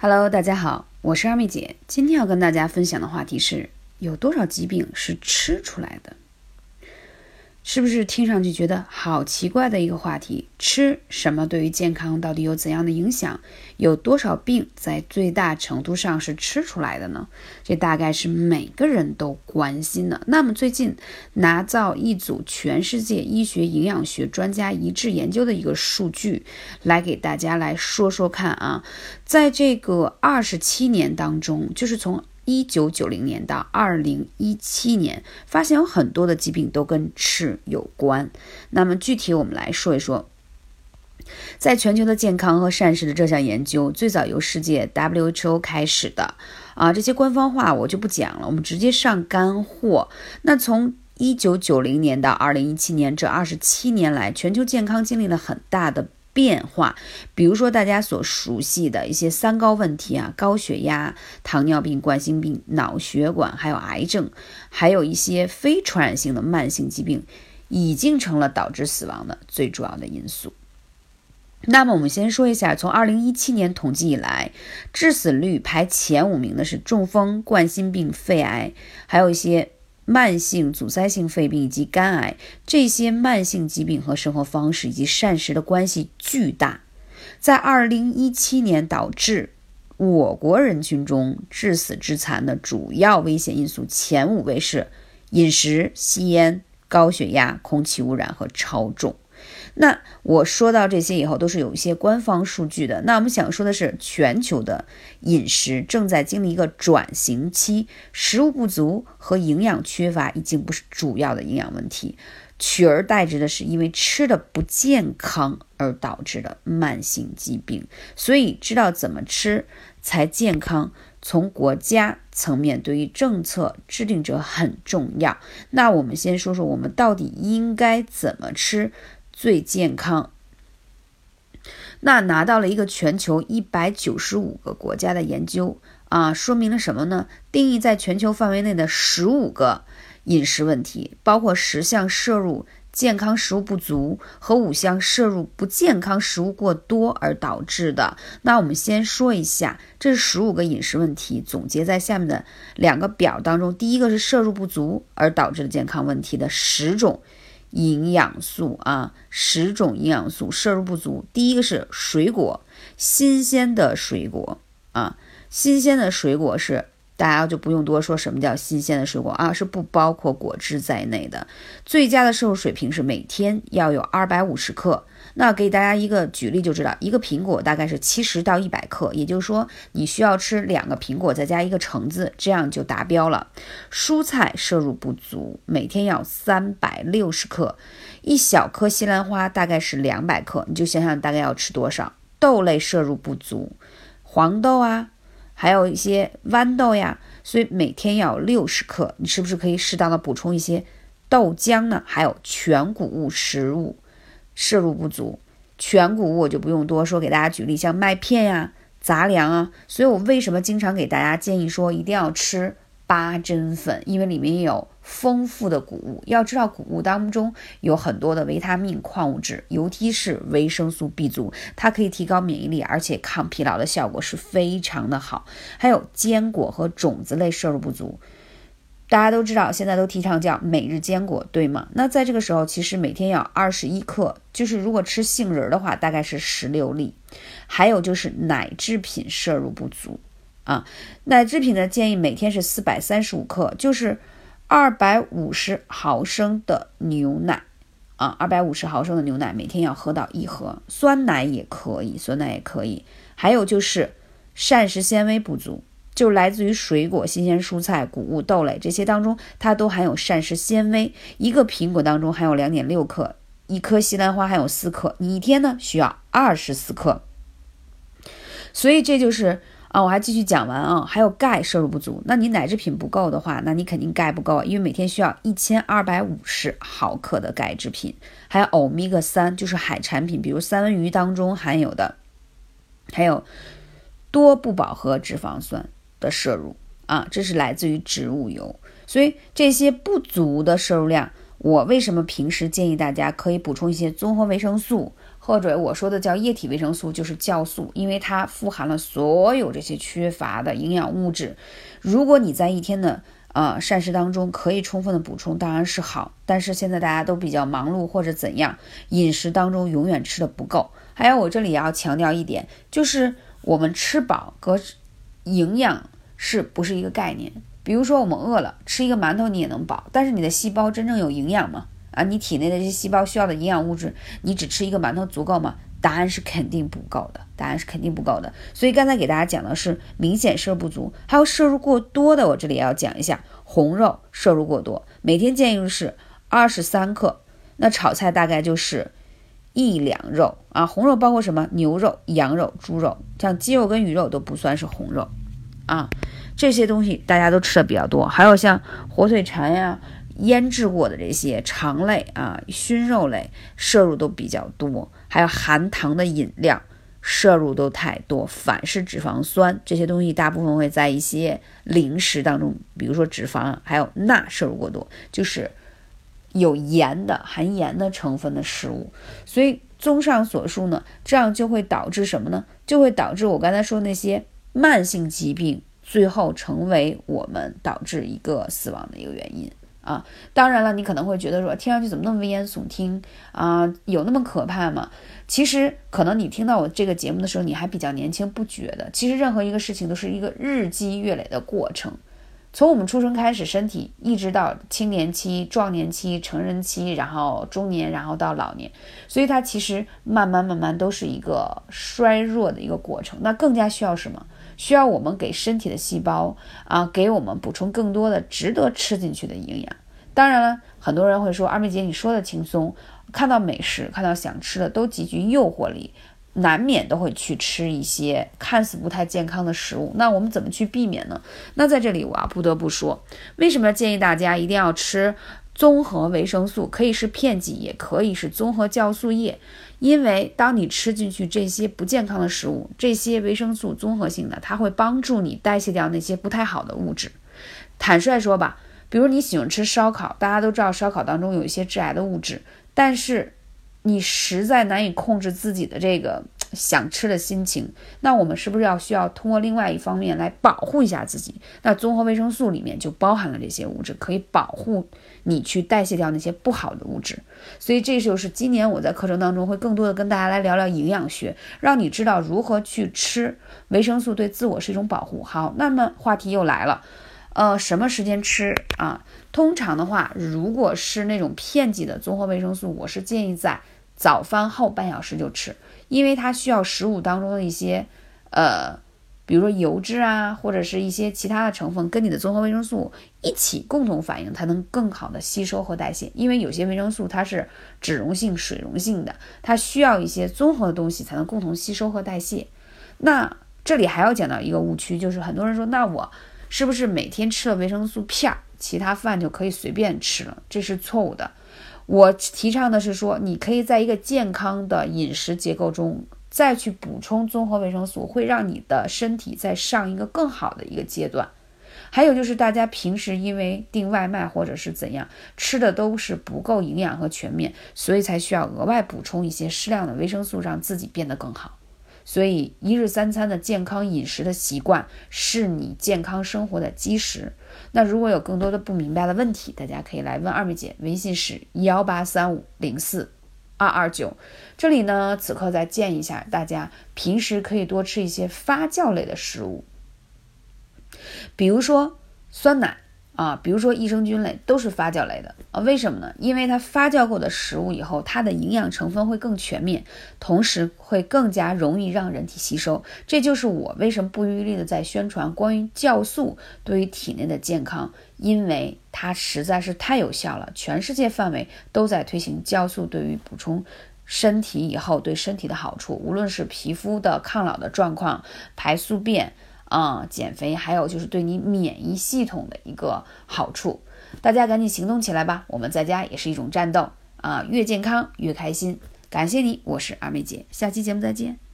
Hello，大家好，我是二妹姐。今天要跟大家分享的话题是：有多少疾病是吃出来的？是不是听上去觉得好奇怪的一个话题？吃什么对于健康到底有怎样的影响？有多少病在最大程度上是吃出来的呢？这大概是每个人都关心的。那么最近拿造一组全世界医学营养学专家一致研究的一个数据，来给大家来说说看啊，在这个二十七年当中，就是从。一九九零年到二零一七年，发现有很多的疾病都跟吃有关。那么具体我们来说一说，在全球的健康和膳食的这项研究，最早由世界 WHO 开始的啊，这些官方话我就不讲了，我们直接上干货。那从一九九零年到二零一七年这二十七年来，全球健康经历了很大的。变化，比如说大家所熟悉的一些三高问题啊，高血压、糖尿病、冠心病、脑血管，还有癌症，还有一些非传染性的慢性疾病，已经成了导致死亡的最主要的因素。那么我们先说一下，从二零一七年统计以来，致死率排前五名的是中风、冠心病、肺癌，还有一些。慢性阻塞性肺病以及肝癌这些慢性疾病和生活方式以及膳食的关系巨大，在二零一七年导致我国人群中致死致残的主要危险因素前五位是饮食、吸烟、高血压、空气污染和超重。那我说到这些以后，都是有一些官方数据的。那我们想说的是，全球的饮食正在经历一个转型期，食物不足和营养缺乏已经不是主要的营养问题，取而代之的是因为吃的不健康而导致的慢性疾病。所以，知道怎么吃才健康，从国家层面对于政策制定者很重要。那我们先说说，我们到底应该怎么吃？最健康，那拿到了一个全球一百九十五个国家的研究啊，说明了什么呢？定义在全球范围内的十五个饮食问题，包括十项摄入健康食物不足和五项摄入不健康食物过多而导致的。那我们先说一下这十五个饮食问题，总结在下面的两个表当中。第一个是摄入不足而导致的健康问题的十种。营养素啊，十种营养素摄入不足。第一个是水果，新鲜的水果啊，新鲜的水果是大家就不用多说什么叫新鲜的水果啊，是不包括果汁在内的。最佳的摄入水平是每天要有二百五十克。那给大家一个举例就知道，一个苹果大概是七十到一百克，也就是说你需要吃两个苹果再加一个橙子，这样就达标了。蔬菜摄入不足，每天要三百六十克。一小颗西兰花大概是两百克，你就想想大概要吃多少。豆类摄入不足，黄豆啊，还有一些豌豆呀，所以每天要六十克。你是不是可以适当的补充一些豆浆呢？还有全谷物食物。摄入不足，全谷物我就不用多说，给大家举例，像麦片呀、杂粮啊。所以我为什么经常给大家建议说一定要吃八珍粉？因为里面有丰富的谷物。要知道谷物当中有很多的维他命、矿物质，尤其是维生素 B 族，它可以提高免疫力，而且抗疲劳的效果是非常的好。还有坚果和种子类摄入不足。大家都知道，现在都提倡叫每日坚果，对吗？那在这个时候，其实每天要二十一克，就是如果吃杏仁的话，大概是十六粒。还有就是奶制品摄入不足啊，奶制品呢建议每天是四百三十五克，就是二百五十毫升的牛奶啊，二百五十毫升的牛奶每天要喝到一盒，酸奶也可以，酸奶也可以。还有就是膳食纤维不足。就来自于水果、新鲜蔬菜、谷物、豆类这些当中，它都含有膳食纤维。一个苹果当中含有两点六克，一颗西兰花含有四克，你一天呢需要二十四克。所以这就是啊，我还继续讲完啊，还有钙摄入不足，那你奶制品不够的话，那你肯定钙不够，因为每天需要一千二百五十毫克的钙制品，还有欧米伽三，就是海产品，比如三文鱼当中含有的，还有多不饱和脂肪酸。的摄入啊，这是来自于植物油，所以这些不足的摄入量，我为什么平时建议大家可以补充一些综合维生素或者我说的叫液体维生素，就是酵素，因为它富含了所有这些缺乏的营养物质。如果你在一天的呃膳食当中可以充分的补充，当然是好。但是现在大家都比较忙碌或者怎样，饮食当中永远吃的不够。还有我这里也要强调一点，就是我们吃饱和营养是不是一个概念？比如说我们饿了，吃一个馒头你也能饱，但是你的细胞真正有营养吗？啊，你体内的这些细胞需要的营养物质，你只吃一个馒头足够吗？答案是肯定不够的，答案是肯定不够的。所以刚才给大家讲的是明显摄入不足，还有摄入过多的，我这里也要讲一下，红肉摄入过多，每天建议是二十三克，那炒菜大概就是一两肉啊。红肉包括什么？牛肉、羊肉、猪肉，像鸡肉跟鱼肉都不算是红肉啊。这些东西大家都吃的比较多，还有像火腿肠呀。腌制过的这些肠类啊、熏肉类摄入都比较多，还有含糖的饮料摄入都太多，反式脂肪酸这些东西大部分会在一些零食当中，比如说脂肪还有钠摄入过多，就是有盐的含盐的成分的食物。所以综上所述呢，这样就会导致什么呢？就会导致我刚才说那些慢性疾病最后成为我们导致一个死亡的一个原因。啊，当然了，你可能会觉得说，听上去怎么那么危言耸听啊？有那么可怕吗？其实，可能你听到我这个节目的时候，你还比较年轻，不觉得。其实，任何一个事情都是一个日积月累的过程。从我们出生开始，身体一直到青年期、壮年期、成人期，然后中年，然后到老年，所以它其实慢慢慢慢都是一个衰弱的一个过程。那更加需要什么？需要我们给身体的细胞啊，给我们补充更多的值得吃进去的营养。当然了，很多人会说二妹姐，你说的轻松，看到美食，看到想吃的都极具诱惑力，难免都会去吃一些看似不太健康的食物。那我们怎么去避免呢？那在这里我要不得不说，为什么建议大家一定要吃综合维生素？可以是片剂，也可以是综合酵素液。因为当你吃进去这些不健康的食物，这些维生素综合性的，它会帮助你代谢掉那些不太好的物质。坦率说吧，比如你喜欢吃烧烤，大家都知道烧烤当中有一些致癌的物质，但是你实在难以控制自己的这个。想吃的心情，那我们是不是要需要通过另外一方面来保护一下自己？那综合维生素里面就包含了这些物质，可以保护你去代谢掉那些不好的物质。所以这就是今年我在课程当中会更多的跟大家来聊聊营养学，让你知道如何去吃维生素，对自我是一种保护。好，那么话题又来了，呃，什么时间吃啊？通常的话，如果是那种片剂的综合维生素，我是建议在早饭后半小时就吃。因为它需要食物当中的一些，呃，比如说油脂啊，或者是一些其他的成分，跟你的综合维生素一起共同反应，才能更好的吸收和代谢。因为有些维生素它是脂溶性、水溶性的，它需要一些综合的东西才能共同吸收和代谢。那这里还要讲到一个误区，就是很多人说，那我是不是每天吃了维生素片儿，其他饭就可以随便吃了？这是错误的。我提倡的是说，你可以在一个健康的饮食结构中再去补充综合维生素，会让你的身体再上一个更好的一个阶段。还有就是，大家平时因为订外卖或者是怎样吃的都是不够营养和全面，所以才需要额外补充一些适量的维生素，让自己变得更好。所以，一日三餐的健康饮食的习惯是你健康生活的基石。那如果有更多的不明白的问题，大家可以来问二妹姐，微信是幺八三五零四二二九。这里呢，此刻再建议一下大家，平时可以多吃一些发酵类的食物，比如说酸奶。啊，比如说益生菌类都是发酵类的啊，为什么呢？因为它发酵过的食物以后，它的营养成分会更全面，同时会更加容易让人体吸收。这就是我为什么不遗余力的在宣传关于酵素对于体内的健康，因为它实在是太有效了，全世界范围都在推行酵素对于补充身体以后对身体的好处，无论是皮肤的抗老的状况、排宿便。啊，减肥还有就是对你免疫系统的一个好处，大家赶紧行动起来吧！我们在家也是一种战斗啊，越健康越开心。感谢你，我是二妹姐，下期节目再见。